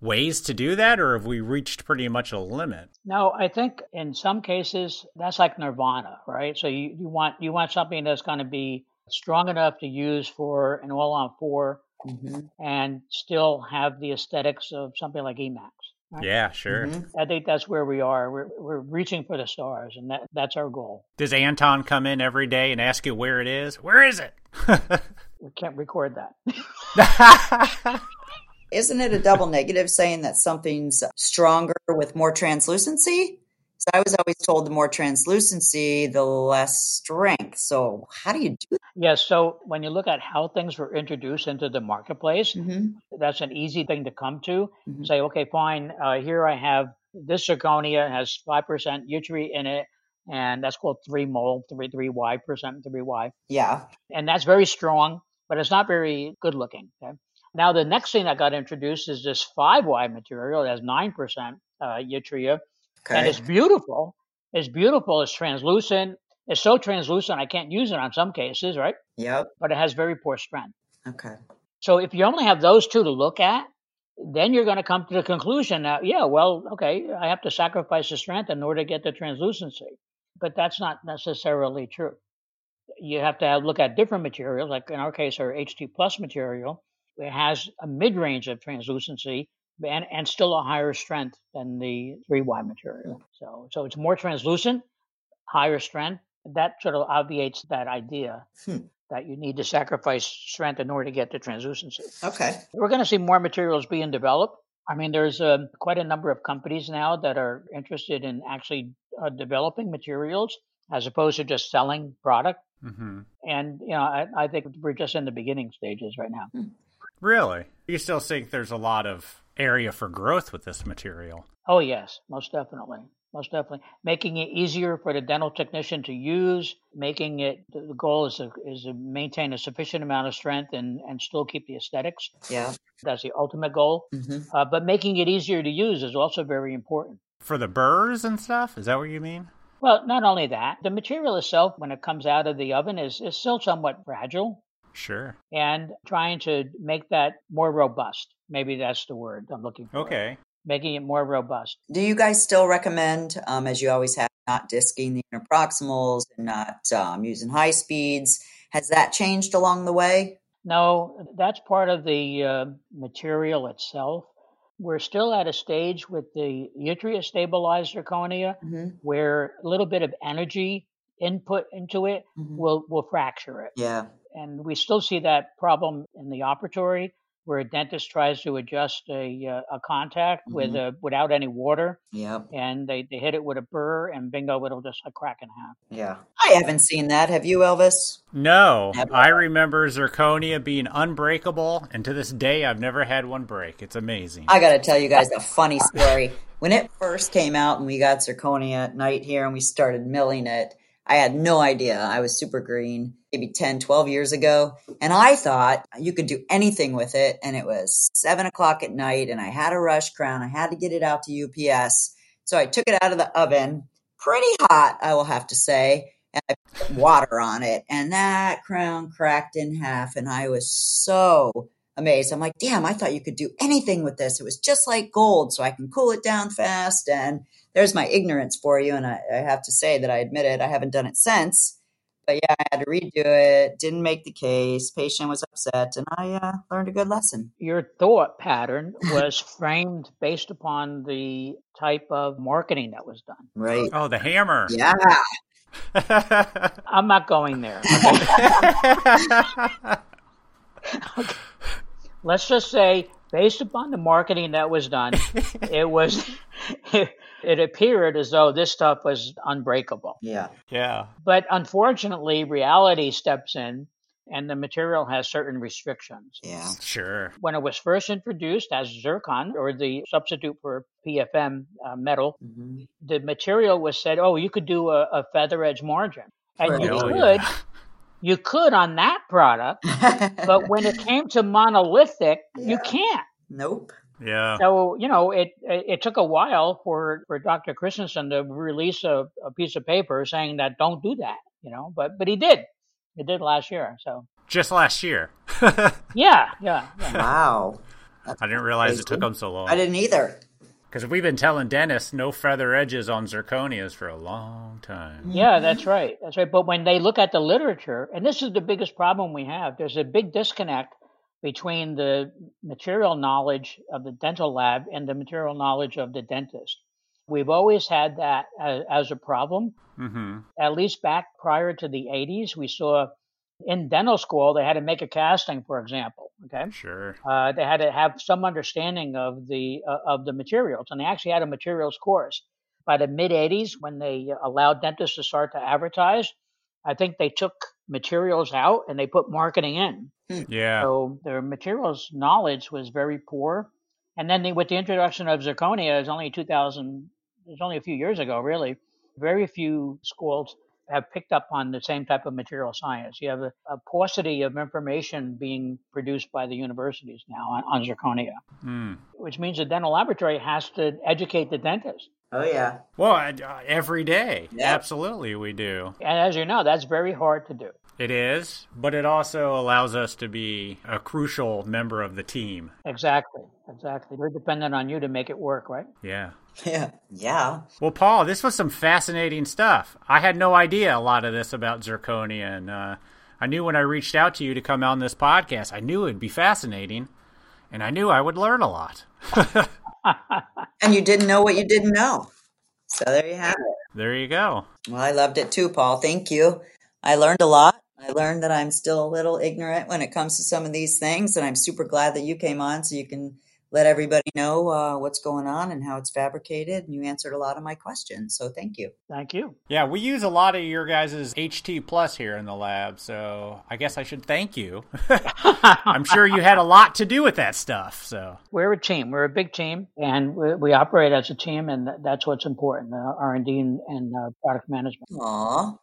ways to do that, or have we reached pretty much a limit?
No, I think in some cases that's like nirvana, right? So you, you want you want something that's going to be strong enough to use for an all on four
hmm
and still have the aesthetics of something like Emax. Right?
Yeah, sure.
Mhm.
I think that's where we are. We're we're reaching for the stars, and that that's our goal.
Does Anton come in every day and ask you where it is? Where is it?
We can't record that.
Isn't it a double negative saying that something's stronger with more translucency? I was always told the more translucency, the less strength. So how do you do that?
yes. So when you look at how things were introduced into the marketplace,
Mm-hmm.
that's an easy thing to come to.
Mhm.
Say, okay, fine. Uh, here I have this zirconia has five percent yttria in it, and that's called three mol, three three y percent, three y,
Yeah.
and that's very strong, but it's not very good looking. Okay? Now the next thing that got introduced is this five y material that has nine percent uh, yttria, and it's beautiful. It's beautiful. It's translucent. It's so translucent I can't use it on some cases, right?
Yep.
But it has very poor strength.
Okay.
So if you only have those two to look at, then you're going to come to the conclusion that, yeah, well, okay, I have to sacrifice the strength in order to get the translucency. But that's not necessarily true. You have to have, look at different materials, like in our case, our HT plus material. It has a mid range of translucency and, and still a higher strength than the 3Y material. So, so it's more translucent, higher strength. That sort of obviates that idea
Hmm.
that you need to sacrifice strength in order to get the translucency.
Okay.
We're going to see more materials being developed. I mean, there's um, quite a number of companies now that are interested in actually uh, developing materials as opposed to just selling product.
hmm
And you know, I, I think we're just in the beginning stages right now.
Really? You still think there's a lot of area for growth with this material?
Oh yes, most definitely, most definitely. Making it easier for the dental technician to use, making it the the goal is to, is to maintain a sufficient amount of strength and and still keep the aesthetics.
Yeah.
That's the ultimate goal.
hmm
Uh, but making it easier to use is also very important.
For the burrs and stuff? Is that what you mean?
Well, not only that, the material itself, when it comes out of the oven, is, is still somewhat fragile.
Sure.
And trying to make that more robust. Maybe that's the word I'm looking for.
Okay.
Making it more robust.
Do you guys still recommend, um, as you always have, not disking the interproximals and not um, using high speeds? Has that changed along the way?
No, that's part of the uh, material itself. We're still at a stage with the yttria stabilized zirconia
hmm
where a little bit of energy input into it
hmm
will, will fracture it.
Yeah.
and we still see that problem in the operatory where a dentist tries to adjust a, uh, a contact with
Mhm.
a, without any water
Yep.
and they, they hit it with a burr and bingo it'll just like crack in half
Yeah. I haven't seen that. Have you, Elvis?
No,
Never.
I remember zirconia being unbreakable, and to this day, I've never had one break. It's amazing.
I got to tell you guys a funny story. When it first came out and we got zirconia at night here and we started milling it, I had no idea. I was super green, maybe 10, 12 years ago. And I thought you could do anything with it. And it was seven o'clock at night and I had a rush crown. I had to get it out to UPS. So I took it out of the oven, pretty hot, I will have to say. And I put water on it, and that crown cracked in half, and I was so amazed. I'm like, damn, I thought you could do anything with this. It was just like gold, so I can cool it down fast. And there's my ignorance for you. And I, I have to say that I admit it, I haven't done it since. But yeah, I had to redo it, didn't make the case. Patient was upset, and I uh, learned a good lesson.
Your thought pattern was framed based upon the type of marketing that was done.
Right.
Oh, the hammer.
Yeah.
I'm not going there. Okay? Let's just say, based upon the marketing that was done, it was. It, appeared as though this stuff was unbreakable.
Yeah.
yeah.
But unfortunately, reality steps in and the material has certain restrictions.
Yeah.
Sure.
When it was first introduced as zircon, or the substitute for PFM uh, metal,
hmm
the material was said, oh, you could do a, a feather edge margin. And you
Right.
Oh,
could,
yeah.
You could on that product, but when it came to monolithic,
Yeah.
you can't.
nope.
Yeah.
So you know, it it took a while for for Dr. Christensen to release a, a piece of paper saying that don't do that. You know, but but he did. He did last year. So
Just last year.
Yeah, yeah, yeah.
Wow.
didn't realize it took them so long.
I didn't either.
Because we've been telling dentists no feather edges on zirconias for a long time.
Yeah, that's right. That's right. But when they look at the literature, and this is the biggest problem we have, there's a big disconnect between the material knowledge of the dental lab and the material knowledge of the dentist. We've always had that as, as a problem.
Mm-hmm.
At least back prior to the 80s, we saw in dental school they had to make a casting, for example. Okay,
Sure.
uh, they had to have some understanding of the uh, of the materials, and they actually had a materials course. By the mid '80s, when they allowed dentists to start to advertise, I think they took materials out and they put marketing in.
Yeah.
So their materials knowledge was very poor. And then the, with the introduction of zirconia, it's only 2000, it's only a few years ago, really. Very few schools have picked up on the same type of material science. You have a, a paucity of information being produced by the universities now on, on zirconia,
Mm.
which means the dental laboratory has to educate the dentist.
Oh yeah.
Well, uh, every day.
Yeah.
Absolutely, we do.
And as you know, that's very hard to do.
It is, but it also allows us to be a crucial member of the team.
Exactly, exactly. We're dependent on you to make it work, right?
Yeah.
Yeah. Yeah.
Well, Paul, this was some fascinating stuff. I had no idea a lot of this about zirconia, and uh, I knew when I reached out to you to come on this podcast, I knew it'd be fascinating, and I knew I would learn a lot.
And you didn't know what you didn't know. So there you have it.
There you go.
Well, I loved it too, Paul. Thank you. I learned a lot. I learned that I'm still a little ignorant when it comes to some of these things, and I'm super glad that you came on so you can let everybody know uh, what's going on and how it's fabricated. And you answered a lot of my questions, so thank you.
Thank you.
Yeah, we use a lot of your guys' HT Plus here in the lab, so I guess I should thank you. I'm sure you had a lot to do with that stuff, so.
we're a team. We're a big team, and we, we operate as a team, and that's what's important: uh, R and D and, and uh, product management.
Aw,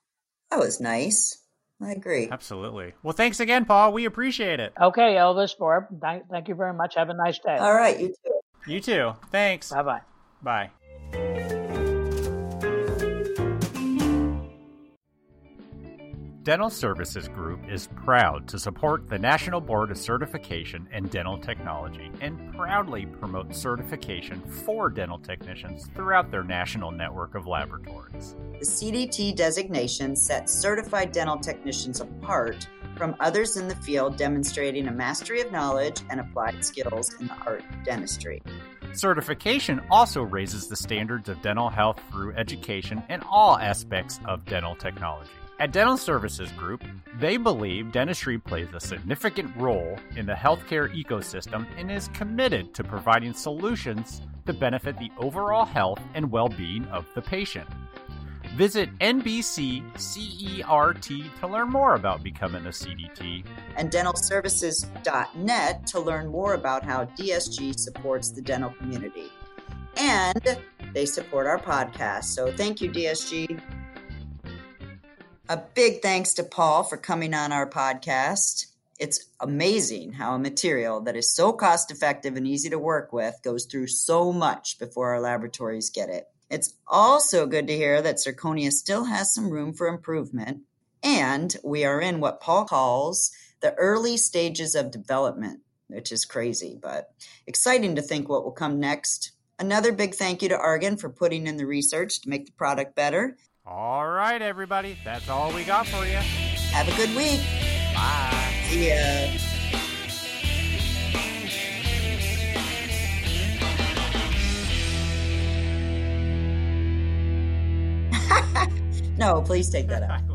that was nice. I agree.
Absolutely. Well, thanks again, Paul. We appreciate it.
Okay, Elvis, Barb, thank, thank you very much. Have a nice day.
All right, you too.
You too. Thanks.
Bye bye.
Bye. Dental Services Group is proud to support the National Board of Certification in Dental Technology and proudly promote certification for dental technicians throughout their national network of laboratories.
The CDT designation sets certified dental technicians apart from others in the field demonstrating a mastery of knowledge and applied skills in the art of dentistry.
Certification also raises the standards of dental health through education in all aspects of dental technology. At Dental Services Group, they believe dentistry plays a significant role in the healthcare ecosystem and is committed to providing solutions to benefit the overall health and well being of the patient. Visit NBCCERT to learn more about becoming a CDT
And dentalservices.net to learn more about how DSG supports the dental community. And they support our podcast. So thank you, DSG. A big thanks to Paul for coming on our podcast. It's amazing how a material that is so cost effective and easy to work with goes through so much before our laboratories get it. It's also good to hear that zirconia still has some room for improvement, and we are in what Paul calls the early stages of development, which is crazy, but exciting to think what will come next. Another big thank you to Argen for putting in the research to make the product better.
All right, everybody. That's all we got for you.
Have a good week.
Bye.
See ya. no, please take that out.